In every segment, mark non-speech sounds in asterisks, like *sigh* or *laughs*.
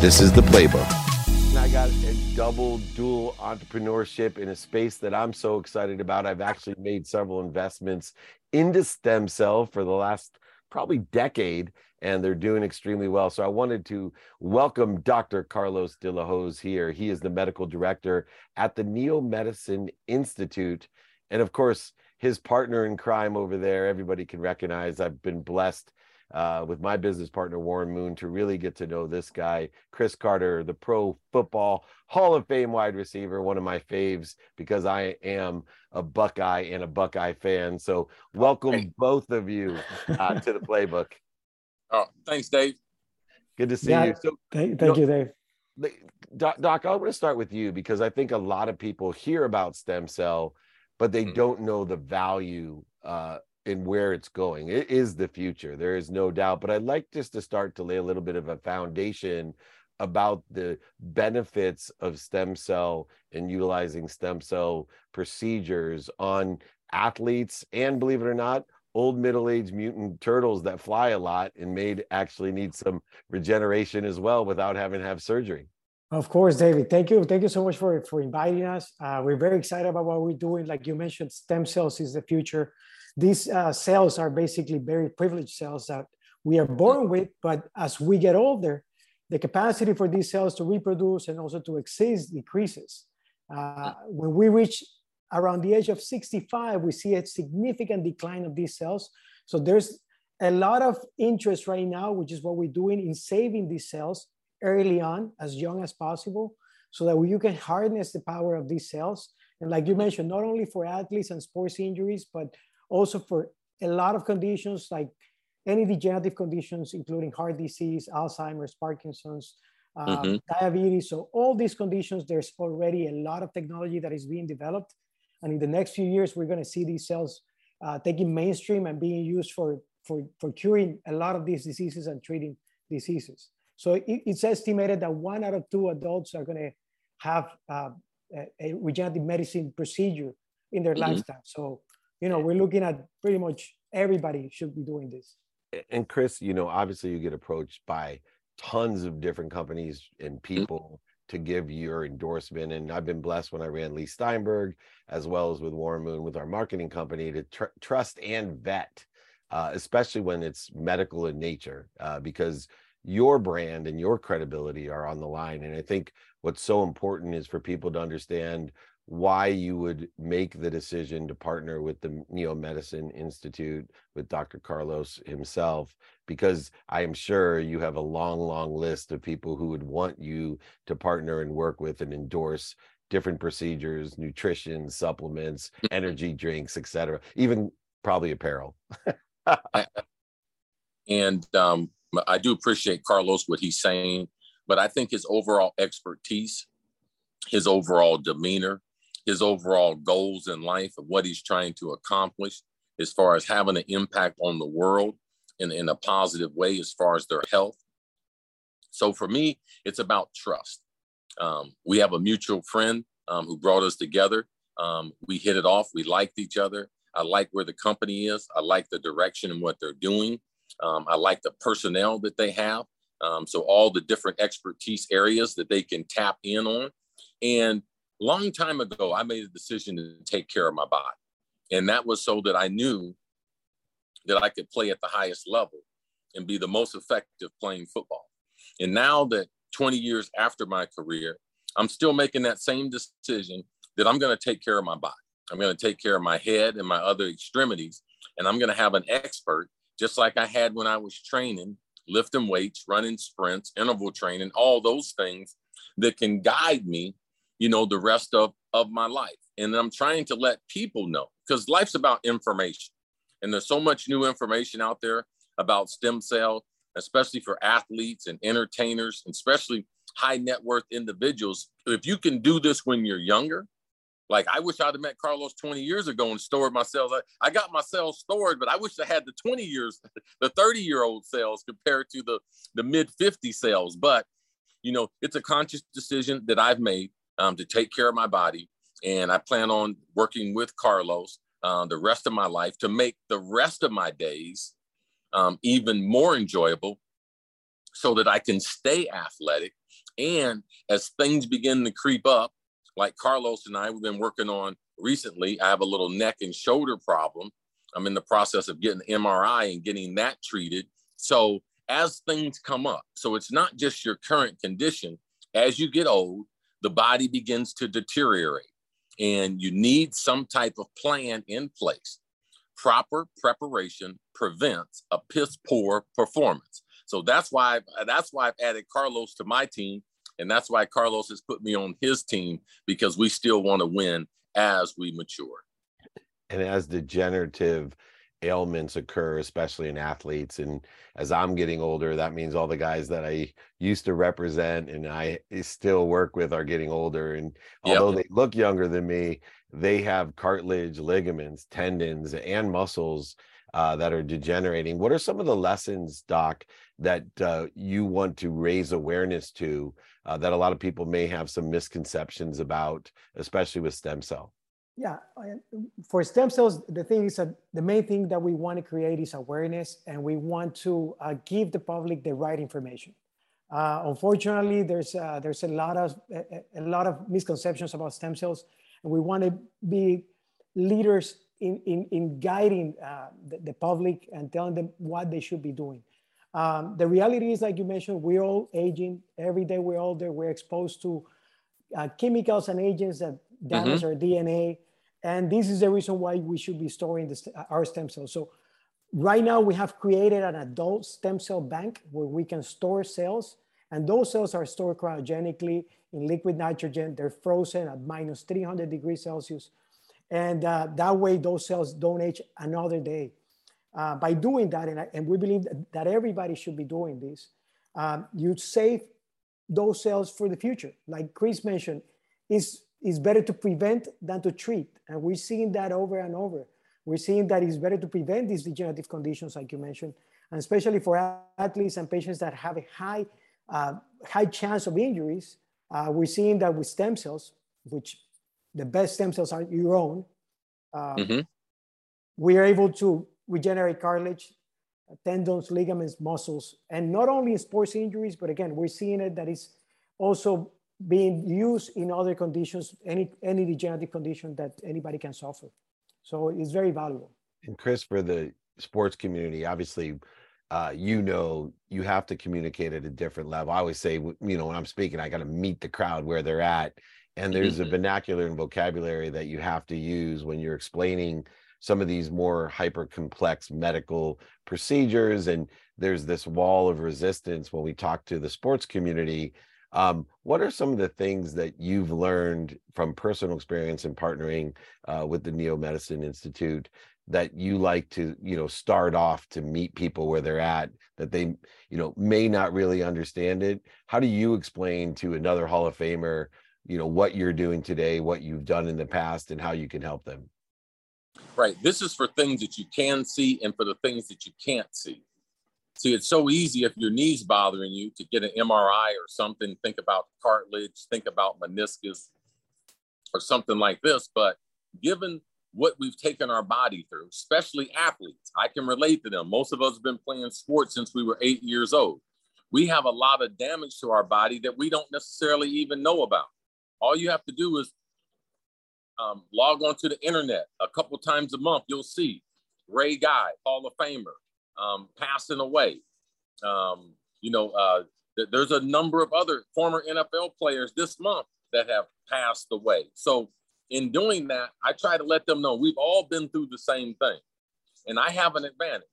This is the playbook. I got a double dual entrepreneurship in a space that I'm so excited about. I've actually made several investments into stem cell for the last probably decade, and they're doing extremely well. So I wanted to welcome Dr. Carlos de la Hoz here. He is the medical director at the Neomedicine Institute. And of course, his partner in crime over there, everybody can recognize. I've been blessed uh, with my business partner Warren Moon to really get to know this guy, Cris Carter, the Pro Football Hall of Fame wide receiver, one of my faves because I am a Buckeye and a Buckeye fan. So welcome hey. both of you uh, *laughs* to the playbook. Oh, thanks, Dave. Good to see yeah, you. So, thank, thank you, know, you, Dave. Doc, Doc, I want to start with you because I think a lot of people hear about stem cell, but they mm-hmm. don't know the value uh, and where it's going. It is the future. There is no doubt. But I'd like just to start to lay a little bit of a foundation about the benefits of stem cell and utilizing stem cell procedures on athletes and believe it or not old middle-aged mutant turtles that fly a lot and may actually need some regeneration as well without having to have surgery of course david thank you thank you so much for for inviting us uh, we're very excited about what we're doing like you mentioned stem cells is the future these uh, cells are basically very privileged cells that we are born with, but as we get older, the capacity for these cells to reproduce and also to exist decreases. Uh, when we reach around the age of 65, we see a significant decline of these cells. So there's a lot of interest right now, which is what we're doing in saving these cells early on, as young as possible, so that you can harness the power of these cells. And like you mentioned, not only for athletes and sports injuries, but also for a lot of conditions like any degenerative conditions, including heart disease, Alzheimer's, Parkinson's, uh, mm-hmm. diabetes. So all these conditions, there's already a lot of technology that is being developed. And in the next few years, we're going to see these cells uh, taking mainstream and being used for, for, for curing a lot of these diseases and treating diseases. So it, it's estimated that one out of two adults are going to have uh, a, a, regenerative medicine procedure in their mm-hmm. lifetime. So you know, we're looking at pretty much everybody should be doing this. And Cris, you know, obviously you get approached by tons of different companies and people to give your endorsement. And I've been blessed when I ran Leigh Steinberg, as well as with Warren Moon, with our marketing company, to tr- trust and vet, uh, especially when it's medical in nature, uh, because your brand and your credibility are on the line. And I think what's so important is for people to understand why you would make the decision to partner with the Neomedicine Institute with Dr. Carlos himself, because I am sure you have a long, long list of people who would want you to partner and work with and endorse different procedures, nutrition, supplements, mm-hmm. energy drinks, etc., even probably apparel. *laughs* and um, I do appreciate Carlos what he's saying, but I think his overall expertise, his overall demeanor, his overall goals in life of what he's trying to accomplish as far as having an impact on the world in, in a positive way as far as their health. So for me, it's about trust. Um, we have a mutual friend um, who brought us together. Um, we hit it off. We liked each other. I like where the company is. I like the direction and what they're doing. Um, I like the personnel that they have. Um, so all the different expertise areas that they can tap in on. And long time ago, I made a decision to take care of my body. And that was so that I knew that I could play at the highest level and be the most effective playing football. And now that 20 years after my career, I'm still making that same decision that I'm going to take care of my body. I'm going to take care of my head and my other extremities. And I'm going to have an expert, just like I had when I was training, lifting weights, running sprints, interval training, all those things that can guide me you know, the rest of, of my life. And I'm trying to let people know because life's about information. And there's so much new information out there about stem cell, especially for athletes and entertainers, especially high net worth individuals. If you can do this when you're younger, like I wish I'd have met Carlos 20 years ago and stored my cells. I, I got my cells stored, but I wish I had the 20 years, *laughs* the 30 year old cells compared to the, the mid 50 cells. But, you know, it's a conscious decision that I've made um, to take care of my body. And I plan on working with Carlos uh, the rest of my life to make the rest of my days um, even more enjoyable so that I can stay athletic. And as things begin to creep up, like Carlos and I, we've been working on recently, I have a little neck and shoulder problem. I'm in the process of getting MRI and getting that treated. So as things come up, so it's not just your current condition. As you get old, the body begins to deteriorate and you need some type of plan in place. Proper preparation prevents a piss poor performance. So that's why that's why I've added Carlos to my team, and that's why Carlos has put me on his team because we still want to win as we mature. And as degenerative ailments occur, especially in athletes. And as I'm getting older, that means all the guys that I used to represent and I still work with are getting older. And although yep. they look younger than me, they have cartilage, ligaments, tendons, and muscles uh, that are degenerating. What are some of the lessons, Doc, that uh, you want to raise awareness to uh, that a lot of people may have some misconceptions about, especially with stem cell? Yeah, for stem cells, the thing is that the main thing that we want to create is awareness, and we want to uh, give the public the right information. Uh, unfortunately, there's uh, there's a lot of a, a, lot of misconceptions about stem cells, and we want to be leaders in in, in guiding uh, the, the, public and telling them what they should be doing. Um, the reality is, like you mentioned, we're all aging every day. We're older. We're exposed to uh, chemicals and agents that damage mm-hmm. our DNA and this is the reason why we should be storing this, our stem cells. So right now we have created an adult stem cell bank where we can store cells and those cells are stored cryogenically in liquid nitrogen. They're frozen at minus 300 degrees Celsius. And uh, that way those cells don't age another day. Uh, by doing that, and, I, and, we believe that, everybody should be doing this, um, you save those cells for the future. Like Cris mentioned, is it's better to prevent than to treat. And we're seeing that over and over. We're seeing that it's better to prevent these degenerative conditions, like you mentioned, and especially for athletes and patients that have a high, uh, high chance of injuries. Uh, we're seeing that with stem cells, which the best stem cells are your own. Uh, mm-hmm. We are able to regenerate cartilage, tendons, ligaments, muscles, and not only in sports injuries, but again, we're seeing it that it's also being used in other conditions, any, any degenerative condition that anybody can suffer. So it's very valuable. And Cris, for the sports community, obviously, uh, you know, you have to communicate at a different level. I always say, you know, when I'm speaking, I got to meet the crowd where they're at. And there's mm-hmm. a vernacular and vocabulary that you have to use when you're explaining some of these more hyper complex medical procedures. And there's this wall of resistance when we talk to the sports community um, what are some of the things that you've learned from personal experience in partnering uh, with the Neomedicine Institute that you like to, you know, start off to meet people where they're at that they, you know, may not really understand it? How do you explain to another Hall of Famer, you know, what you're doing today, what you've done in the past, and how you can help them? Right. This is for things that you can see and for the things that you can't see. See, it's so easy if your knee's bothering you to get an MRI or something, think about cartilage, think about meniscus or something like this. But given what we've taken our body through, especially athletes, I can relate to them. Most of us have been playing sports since we were eight years old. We have a lot of damage to our body that we don't necessarily even know about. All you have to do is um, log onto the internet a couple times a month. You'll see Ray Guy, Hall of Famer, um, passing away. Um, you know, uh, th- there's a number of other former NFL players this month that have passed away. So, in doing that, I try to let them know we've all been through the same thing, and I have an advantage.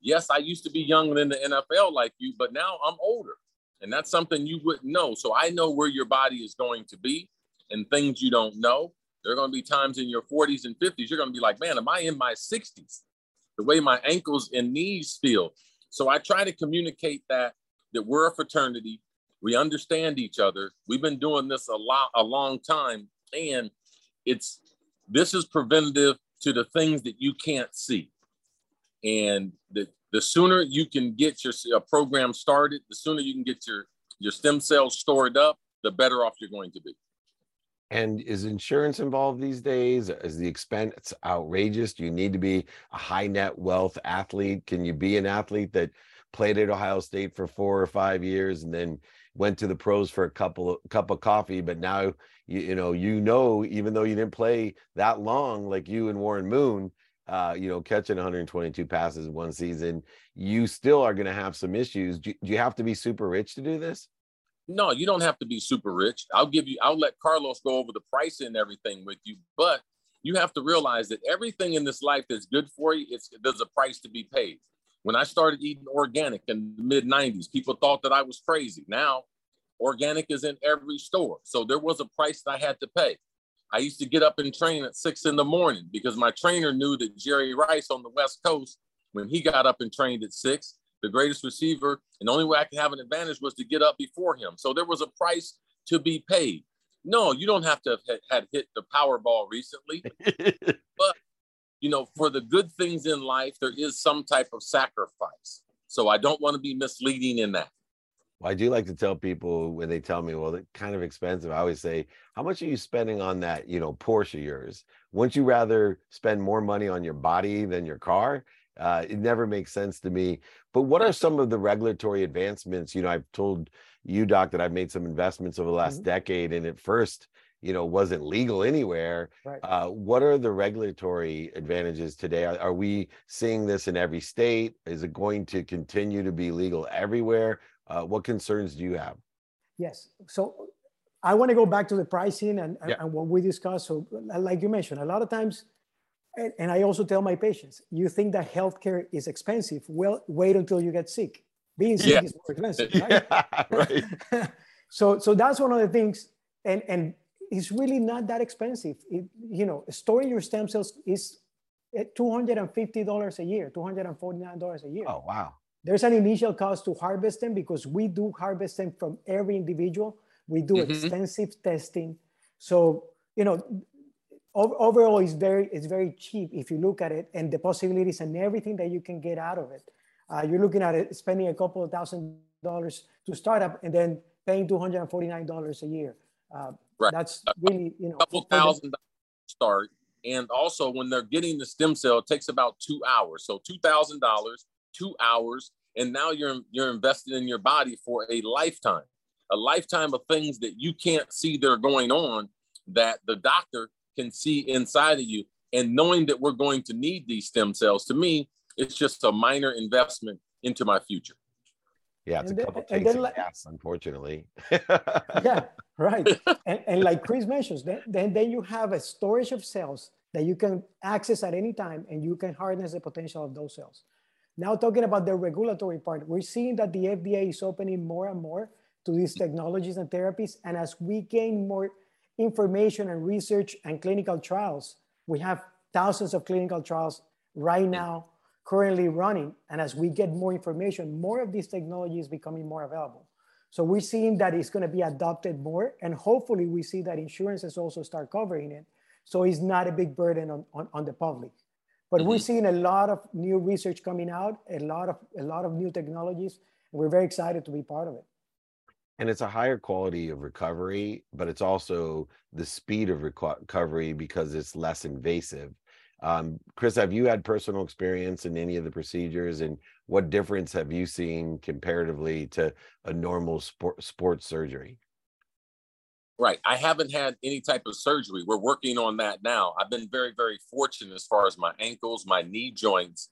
Yes, I used to be younger in the NFL like you, but now I'm older, and that's something you wouldn't know. So I know where your body is going to be, and things you don't know. There are going to be times in your 40s and 50s you're going to be like, man, am I in my 60s? The way my ankles and knees feel. So I try to communicate that that we're a fraternity. We understand each other. We've been doing this a lot a long time and it's this is preventative to the things that you can't see. And the the sooner you can get your program started, the sooner you can get your your stem cells stored up, the better off you're going to be. And is insurance involved these days? Is the expense outrageous? Do you need to be a high net wealth athlete? Can you be an athlete that played at Ohio State for four or five years, and then went to the pros for a couple cup of coffee. But now you, you know you know even though you didn't play that long, like you and Warren Moon, uh, you know, catching 122 passes one season, you still are going to have some issues. Do, do you have to be super rich to do this? No, you don't have to be super rich. I'll give you, I'll let Carlos go over the price and everything with you, but you have to realize that everything in this life that's good for you, it's there's a price to be paid. When I started eating organic in the mid 90s, people thought that I was crazy. Now, organic is in every store. So there was a price that I had to pay. I used to get up and train at six in the morning because my trainer knew that Jerry Rice on the West Coast, when he got up and trained at six, the greatest receiver, and the only way I could have an advantage was to get up before him. So there was a price to be paid. No, you don't have to have had hit the Powerball recently, *laughs* but you know, for the good things in life, there is some type of sacrifice. So I don't want to be misleading in that. Well, I do like to tell people when they tell me, well, it's kind of expensive. I always say, how much are you spending on that, you know, Porsche yours? Wouldn't you rather spend more money on your body than your car? Uh, it never makes sense to me. But what are some of the regulatory advancements? You know, I've told you, Doc, that I've made some investments over the last mm-hmm. decade, and at first, you know, wasn't legal anywhere. Right. Uh, what are the regulatory advantages today? Are, are, we seeing this in every state? Is it going to continue to be legal everywhere? Uh, what concerns do you have? Yes. So I want to go back to the pricing and, yeah. and what we discussed. So, like you mentioned, a lot of times, and, and I also tell my patients, you think that healthcare is expensive. Well, wait until you get sick. Being sick yeah. is more expensive, right? *laughs* yeah, right. *laughs* *laughs* so, so that's one of the things, and and it's really not that expensive. It, you know, storing your stem cells is two hundred and fifty dollars a year, two hundred and forty nine dollars a year. Oh wow! There's an initial cost to harvest them because we do harvest them from every individual. We do mm-hmm. extensive testing. So, you know, overall it's very, it's very cheap if you look at it and the possibilities and everything that you can get out of it. Uh, you're looking at it, spending a couple of thousand dollars to start up and then paying $249 a year. Uh, right. That's really, you know, a couple thousand dollars start. And also when they're getting the stem cell, it takes about two hours. So $2,000 two hours, and now you're you're invested in your body for a lifetime, a lifetime of things that you can't see that are going on that the doctor can see inside of you. And knowing that we're going to need these stem cells, to me, it's just a minor investment into my future. Yeah, it's and a couple then, tanks of like, gas, unfortunately. *laughs* yeah, right. And, and, like Cris mentions, then, then then you have a storage of cells that you can access at any time, and you can harness the potential of those cells. Now talking about the regulatory part, we're seeing that the FDA is opening more and more to these technologies and therapies. And as we gain more information and research and clinical trials, we have thousands of clinical trials right now currently running. And as we get more information, more of these technologies becoming more available. So we're seeing that it's going to be adopted more. And hopefully we see that insurances also start covering it. So it's not a big burden on, on, on the public. But mm-hmm. we're seeing a lot of new research coming out, a lot of a lot of new technologies, and we're very excited to be part of it. And it's a higher quality of recovery, but it's also the speed of recovery because it's less invasive. Um, Cris, have you had personal experience in any of the procedures, and what difference have you seen comparatively to a normal sport, sports surgery? Right. I haven't had any type of surgery. We're working on that now. I've been very, very fortunate as far as my ankles, my knee joints,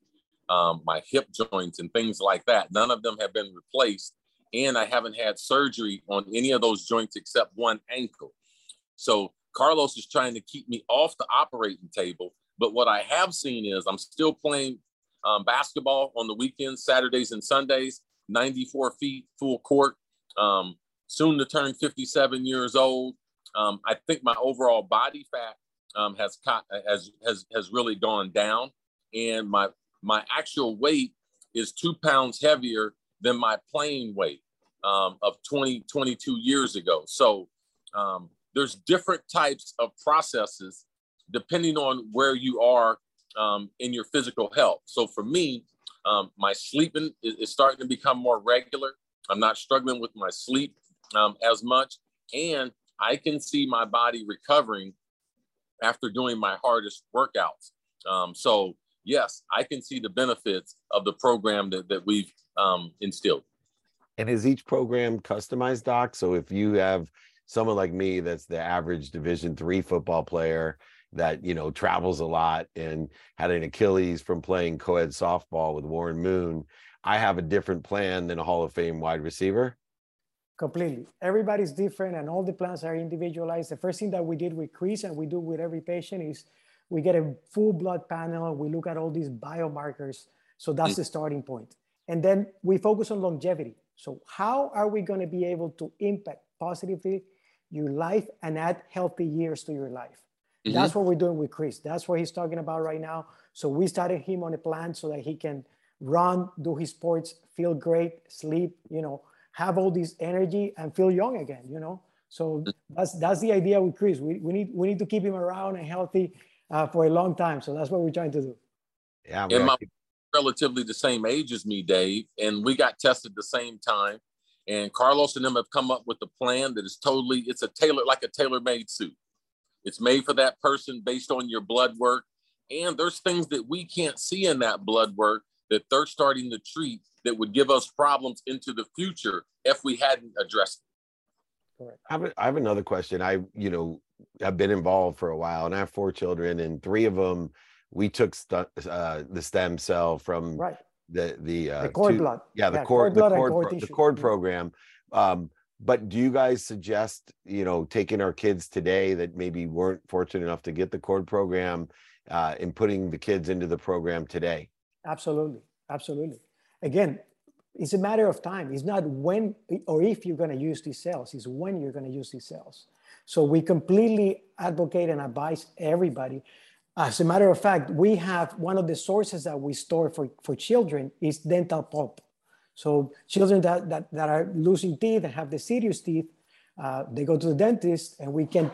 um, my hip joints, and things like that. None of them have been replaced. And I haven't had surgery on any of those joints except one ankle. So Carlos is trying to keep me off the operating table. But what I have seen is I'm still playing um, basketball on the weekends, Saturdays and Sundays, 94 feet, full court. Um, soon to turn 57 years old. Um, I think my overall body fat um, has, caught, has has has really gone down, and my my actual weight is two pounds heavier than my playing weight um, of 20 22 years ago. So um, there's different types of processes depending on where you are um, in your physical health. So for me, um, my sleeping is, is starting to become more regular. I'm not struggling with my sleep um, as much. And I can see my body recovering after doing my hardest workouts. Um, so, yes, I can see the benefits of the program that, that we've um, instilled. And is each program customized, Doc? So if you have someone like me that's the average Division three football player that you know travels a lot and had an Achilles from playing co-ed softball with Warren Moon, I have a different plan than a Hall of Fame wide receiver. Completely. Everybody's different and all the plans are individualized. The first thing that we did with Cris and we do with every patient is we get a full blood panel. We look at all these biomarkers. So that's the starting point. And then we focus on longevity. So how are we going to be able to impact positively your life and add healthy years to your life? Mm-hmm. That's what we're doing with Cris. That's what he's talking about right now. So we started him on a plan so that he can run, do his sports, feel great, sleep, you know, have all this energy and feel young again, you know. So that's that's the idea with Cris. We, we need we need to keep him around and healthy uh, for a long time. So that's what we're trying to do. Yeah, and my relatively the same age as me, Dave, and we got tested the same time. And Carlos and them have come up with a plan that is totally it's a tailor like a tailor-made suit. It's made for that person based on your blood work. And there's things that we can't see in that blood work that they're starting to treat that would give us problems into the future if we hadn't addressed it. I have, I have another question. I, you know, I've been involved for a while and I have four children and three of them, we took st- uh, the stem cell from right. the, the, uh, the cord two, blood. Yeah. The yeah, cord, cord, the cord, cord, the cord program. Um, but do you guys suggest, you know, taking our kids today that maybe weren't fortunate enough to get the cord program uh, and putting the kids into the program today? Absolutely. Absolutely. Again, it's a matter of time. It's not when or if you're going to use these cells, it's when you're going to use these cells. So we completely advocate and advise everybody. As a matter of fact, we have one of the sources that we store for, for children is dental pulp. So children that, that, that are losing teeth and have the serious teeth, uh, they go to the dentist and we can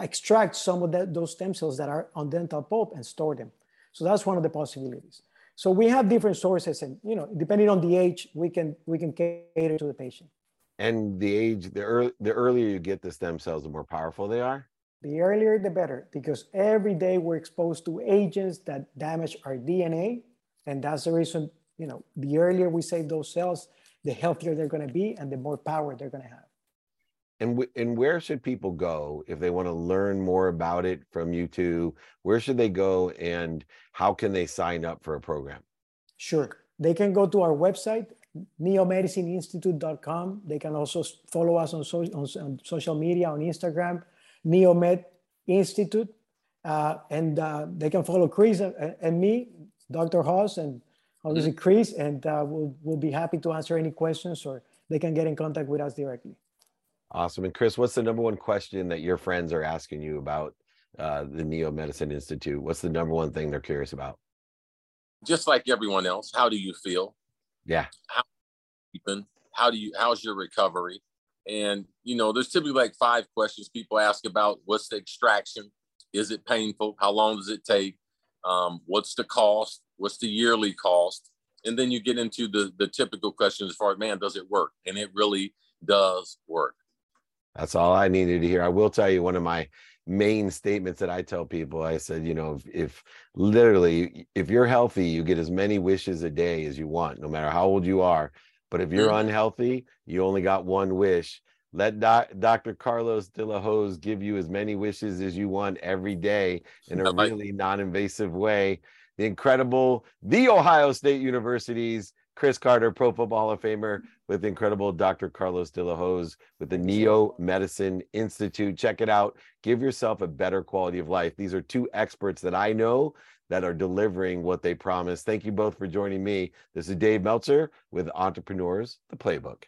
extract some of those stem cells that are on dental pulp and store them. So that's one of the possibilities. So we have different sources, and you know, depending on the age, we can we can cater to the patient. And the age, the early, the earlier you get the stem cells, the more powerful they are. The earlier, the better, because every day we're exposed to agents that damage our DNA, and that's the reason. You know, the earlier we save those cells, the healthier they're going to be, and the more power they're going to have. And, w- and where should people go if they want to learn more about it from you two? Where should they go and how can they sign up for a program? Sure. They can go to our website, neomedicineinstitute.com. They can also follow us on, so, on, on social media, on Instagram, Neomed Institute. Uh, and uh, they can follow Cris and, and me, Dr. Hoz, and obviously mm-hmm. Cris, and uh, we'll, we'll be happy to answer any questions or they can get in contact with us directly. Awesome. And Cris, what's the number one question that your friends are asking you about uh, the Neomedicine Institute? What's the number one thing they're curious about? Just like everyone else, how do you feel? Yeah. How How do you? How's your recovery? And you know, there's typically like five questions people ask about: What's the extraction? Is it painful? How long does it take? Um, what's the cost? What's the yearly cost? And then you get into the the typical questions as far as man, does it work? And it really does work. That's all I needed to hear. I will tell you one of my main statements that I tell people. I said, you know, if, if, literally if you're healthy, you get as many wishes a day as you want, no matter how old you are. But if you're mm-hmm. unhealthy, you only got one wish. Let doc, Dr. Carlos De La Hoz give you as many wishes as you want every day in a really non-invasive way. The incredible, the Ohio State University's Cris Carter, Pro Football Hall of Famer, with incredible Dr. Carlos De La Hoz with the Neomedicine Institute. Check it out. Give yourself a better quality of life. These are two experts that I know that are delivering what they promise. Thank you both for joining me. This is Dave Meltzer with Entrepreneurs, the Playbook.